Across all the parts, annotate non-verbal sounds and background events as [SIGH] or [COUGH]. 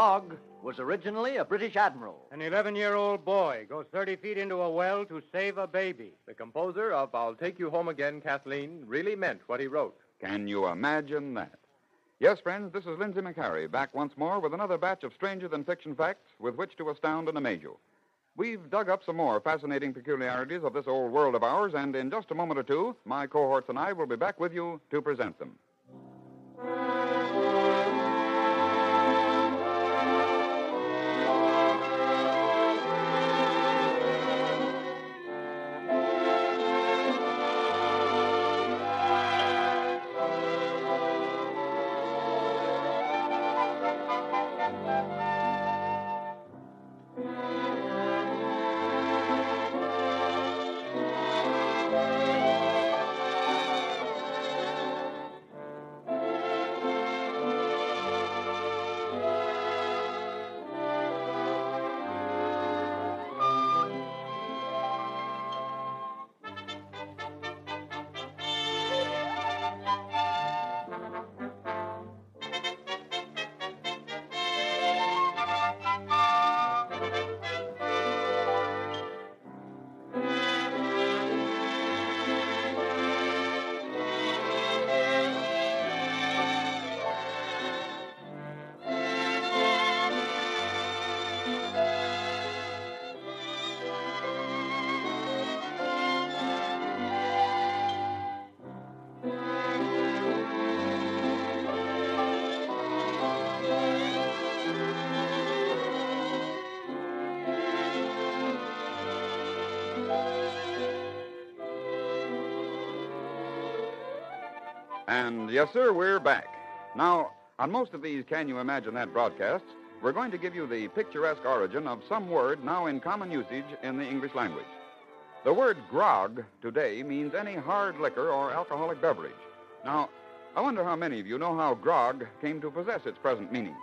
Grog was originally a British admiral. An 11 year old boy goes 30 feet into a well to save a baby. The composer of I'll Take You Home Again, Kathleen, really meant what he wrote. Can you imagine that? Yes, friends, this is Lindsay MacHarrie, back once more with another batch of stranger than fiction facts with which to astound and amaze you. We've dug up some more fascinating peculiarities of this old world of ours, and in just a moment or two, my cohorts and I will be back with you to present them. And yes, sir, we're back. Now, on most of these Can You Imagine That broadcasts, we're going to give you the picturesque origin of some word now in common usage in the English language. The word grog today means any hard liquor or alcoholic beverage. Now, I wonder how many of you know how grog came to possess its present meaning.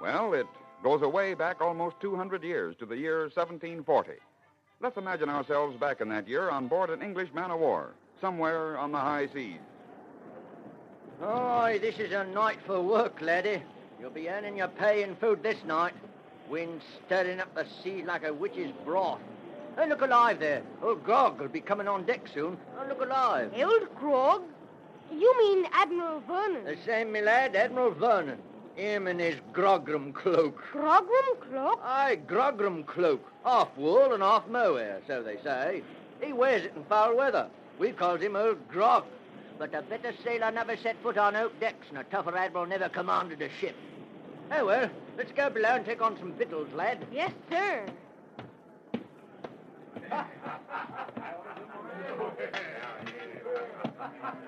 Well, it goes away back almost 200 years to the year 1740. Let's imagine ourselves back in that year on board an English man of war, somewhere on the high seas. Oh, this is a night for work, laddie. You'll be earning your pay and food this night. Wind stirring up the sea like a witch's broth. Hey, look alive there. Old Grog will be coming on deck soon. Oh, look alive. Old Grog? You mean Admiral Vernon? The same, me lad, Admiral Vernon. Him in his grogram cloak. Grogram cloak? Aye, grogram cloak. Half wool and half mohair, so they say. He wears it in foul weather. We calls him Old Grog. But a better sailor never set foot on oak decks, and a tougher admiral never commanded a ship. Oh, well, let's go below and take on some victuals, lad. Yes, sir. [LAUGHS]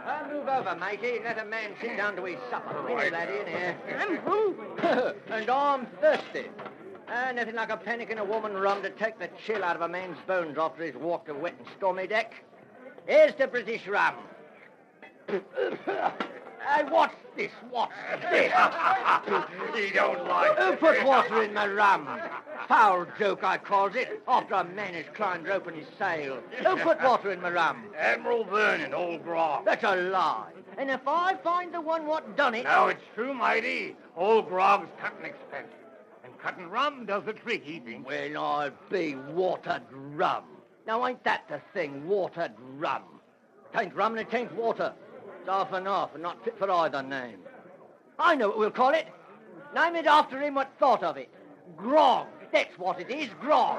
I'll move over, matey, let a man sit down to his supper. Right. laddie, in here. I'm hungry. [LAUGHS] and I'm thirsty. Uh, nothing like a panic in a woman rum to take the chill out of a man's bones after he's walked a wet and stormy deck. Here's the British rum. Hey, watch this? What's this? [LAUGHS] he don't like uh, Who put water in my rum? Foul joke, I calls it, after a man has climbed rope and sail. Who put water in my rum? Admiral Vernon, old grog. That's a lie. And if I find the one what done it... Now, it's true, mighty. Old grog's cutting expensive. And cutting rum does the trick, he thinks. Well, I'll be watered rum. Now, ain't that the thing, watered rum? It ain't rum and it ain't water. It's half and half and not fit for either name. I know what we'll call it. Name it after him what thought of it. Grog. That's what it is, grog.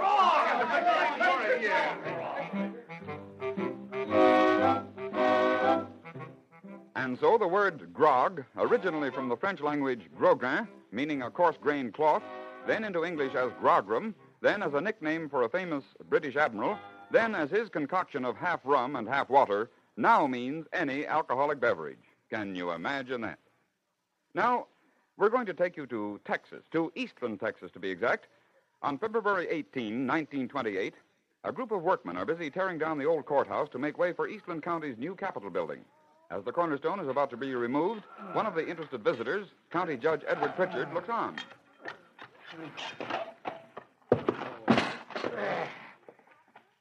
And so the word grog, originally from the French language groguin, meaning a coarse grained cloth, then into English as grogram, then as a nickname for a famous British admiral, then as his concoction of half rum and half water, now means any alcoholic beverage. Can you imagine that? Now, we're going to take you to Texas, to Eastland, Texas to be exact. On February 18, 1928, a group of workmen are busy tearing down the old courthouse to make way for Eastland County's new Capitol building. As the cornerstone is about to be removed, one of the interested visitors, County Judge Edward Pritchard, looks on.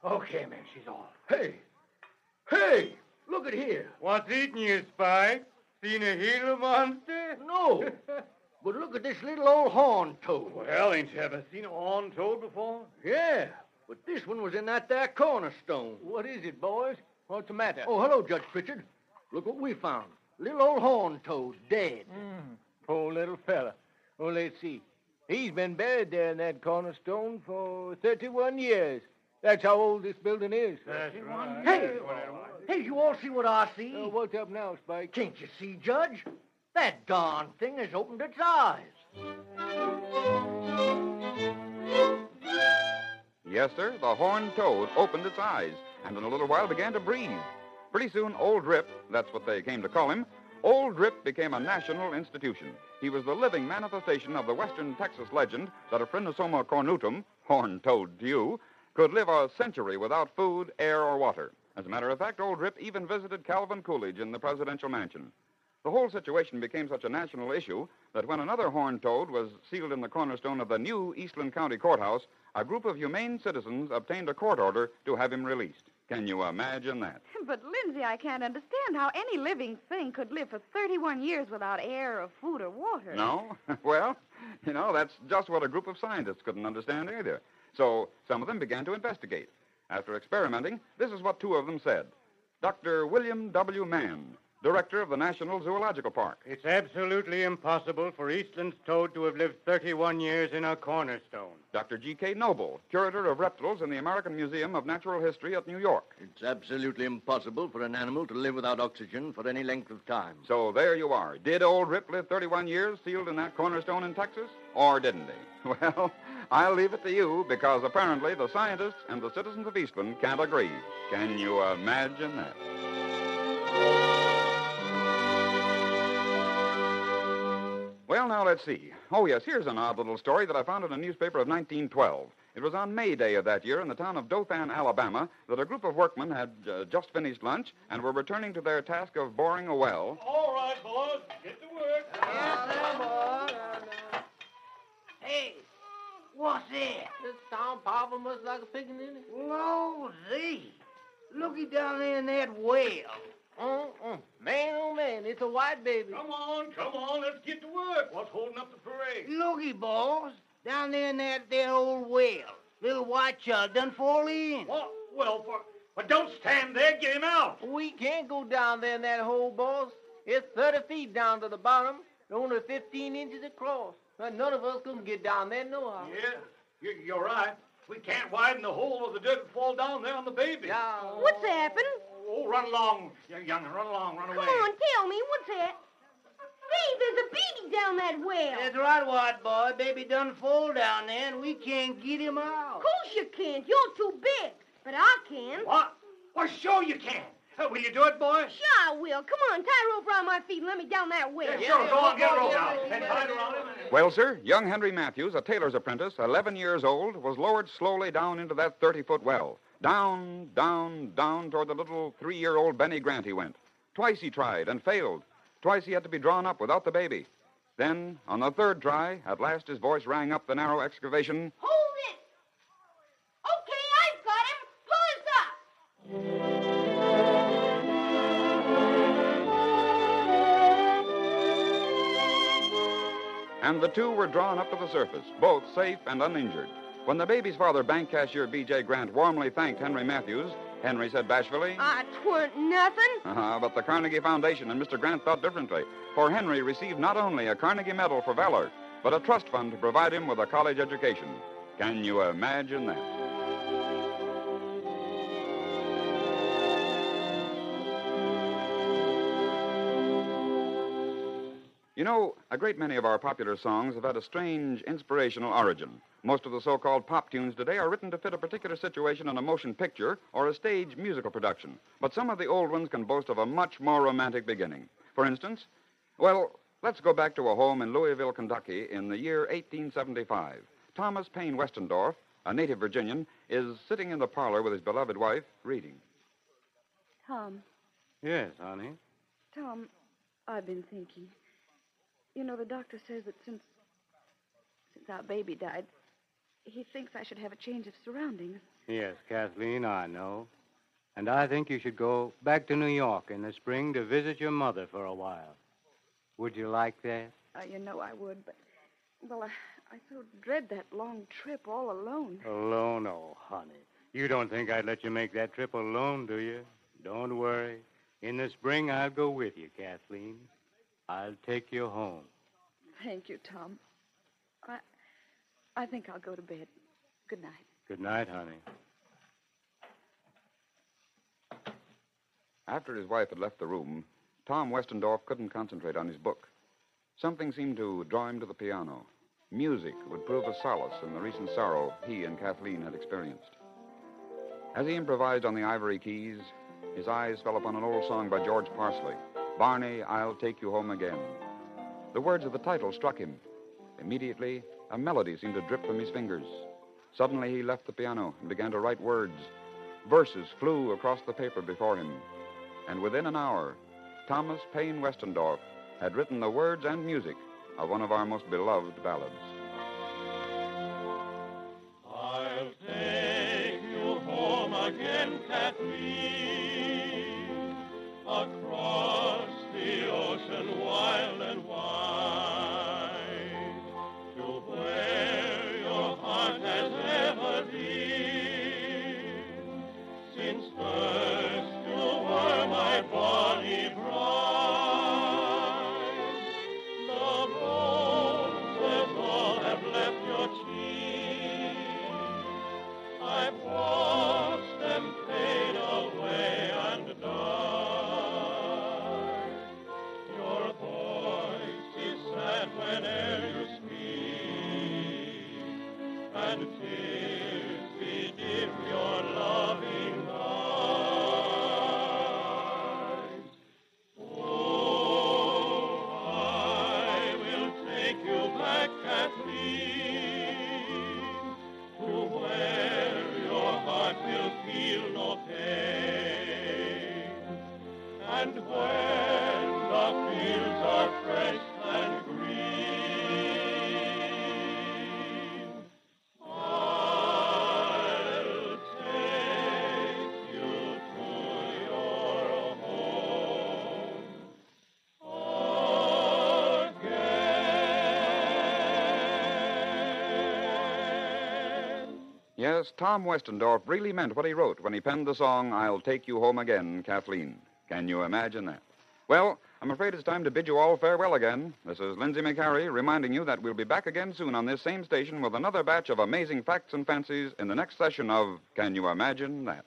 Okay, man, she's off. Hey! Hey! Look at here. What's eating you, Spike? Seen a Gila monster? No. [LAUGHS] but look at this little old horn toad. Well, ain't you ever seen a horn toad before? Yeah, but this one was in that there cornerstone. What is it, boys? What's the matter? Oh, hello, Judge Pritchard. Look what we found. Little old horn toad, dead. Mm, poor little fella. Oh, let's see. He's been buried there in that cornerstone for 31 years. That's how old this building is. That's right. Hey, hey, you all see what I see? Uh, what's up now, Spike? Can't you see, Judge? That darn thing has opened its eyes. Yes, sir, the horned toad opened its eyes and in a little while began to breathe. Pretty soon, Old Rip, that's what they came to call him, Old Rip became a national institution. He was the living manifestation of the western Texas legend that a Phrynosoma cornutum, horned toad to you, could live a century without food, air, or water. As a matter of fact, Old Rip even visited Calvin Coolidge in the presidential mansion. The whole situation became such a national issue that when another horned toad was sealed in the cornerstone of the new Eastland County Courthouse, a group of humane citizens obtained a court order to have him released. Can you imagine that? [LAUGHS] But, Lindsay, I can't understand how any living thing could live for 31 years without air or food or water. No? [LAUGHS] well, you know, that's just what a group of scientists couldn't understand either. So some of them began to investigate. After experimenting, this is what two of them said. Dr. William W. Mann, director of the National Zoological Park. It's absolutely impossible for Eastland's toad to have lived 31 years in a cornerstone. Dr. G.K. Noble, curator of reptiles in the American Museum of Natural History at New York. It's absolutely impossible for an animal to live without oxygen for any length of time. So there you are. Did old Rip live 31 years sealed in that cornerstone in Texas? Or didn't he? [LAUGHS] Well, I'll leave it to you because apparently the scientists and the citizens of Eastland can't agree. Can you imagine that? Well, now let's see. Oh, yes, here's an odd little story that I found in a newspaper of 1912. It was on May Day of that year in the town of Dothan, Alabama, that a group of workmen had uh, just finished lunch and were returning to their task of boring a well. All right, boys. Get to work. Hey, what's that? This town papa must like a pickaninny. Lordy, looky down there in that well. Uh-uh. Man, oh man, it's a white baby. Come on, come on. Let's get to work. What's holding up the parade? Looky, boss, down there in that there old well. Little white child done fall in. What? Well, for... But don't stand there. Get him out. We can't go down there in that hole, boss. It's 30 feet down to the bottom, and only 15 inches across. Now, none of us can get down there nohow. Yeah, you're, you're right. We can't widen the hole or the dirt will fall down there on the baby. Yeah. What's happened? Oh, run along, young young'un. Run along. Run Come away. on, tell me, what's that? Hey, there's a baby down that well. That's right, white boy. Baby done fall down there, and we can't get him out. Of course you can't. You're too big. But I can. What? Well, sure you can. Uh, will you do it, boy? Sure I will. Come on, tie a rope around my feet and let me down that well. Yeah, sure. Go on, get a rope out. And tie it around him. Well, sir, young Henry Matthews, a tailor's apprentice, 11 years old, was lowered slowly down into that 30 foot well. Down, down, down toward the little three year old Benny Grant he went. Twice he tried and failed. Twice he had to be drawn up without the baby. Then, on the third try, at last his voice rang up the narrow excavation. Hold And the two were drawn up to the surface, both safe and uninjured. When the baby's father, bank cashier B.J. Grant, warmly thanked Henry Matthews, Henry said bashfully, Ah, 'twa'n't nothing. Uh, but the Carnegie Foundation and Mr. Grant thought differently. For Henry received not only a Carnegie Medal for valor, but a trust fund to provide him with a college education. Can you imagine that? Know, a great many of our popular songs have had a strange inspirational origin. Most of the so called pop tunes today are written to fit a particular situation in a motion picture or a stage musical production. But some of the old ones can boast of a much more romantic beginning. For instance, well, let's go back to a home in Louisville, Kentucky in the year 1875. Thomas Payne Westendorf, a native Virginian, is sitting in the parlor with his beloved wife, reading. Tom, Yes, honey. Tom, I've been thinking. You know, the doctor says that since since our baby died, he thinks I should have a change of surroundings. Yes, Kathleen, I know. And I think you should go back to New York in the spring to visit your mother for a while. Would you like that? Uh, you know I would, but well, I, I so dread that long trip all alone. Alone? Oh, honey. You don't think I'd let you make that trip alone, do you? Don't worry. In the spring, I'll go with you, Kathleen. I'll take you home. Thank you, Tom. I I think I'll go to bed. Good night. Good night, honey. After his wife had left the room, Tom Westendorf couldn't concentrate on his book. Something seemed to draw him to the piano. Music would prove a solace in the recent sorrow he and Kathleen had experienced. As he improvised on the ivory keys, his eyes fell upon an old song by George Parsley Barney, I'll Take You Home Again. The words of the title struck him. Immediately, a melody seemed to drip from his fingers. Suddenly, he left the piano and began to write words. Verses flew across the paper before him. And within an hour, Thomas Payne Westendorf had written the words and music of one of our most beloved ballads. I'll take you home again, Kathleen, ocean wild and Yes, Tom Westendorf really meant what he wrote when he penned the song, I'll Take You Home Again, Kathleen. Can you imagine that? Well, I'm afraid it's time to bid you all farewell again. This is Lindsay MacHarrie reminding you that we'll be back again soon on this same station with another batch of amazing facts and fancies in the next session of Can You Imagine That?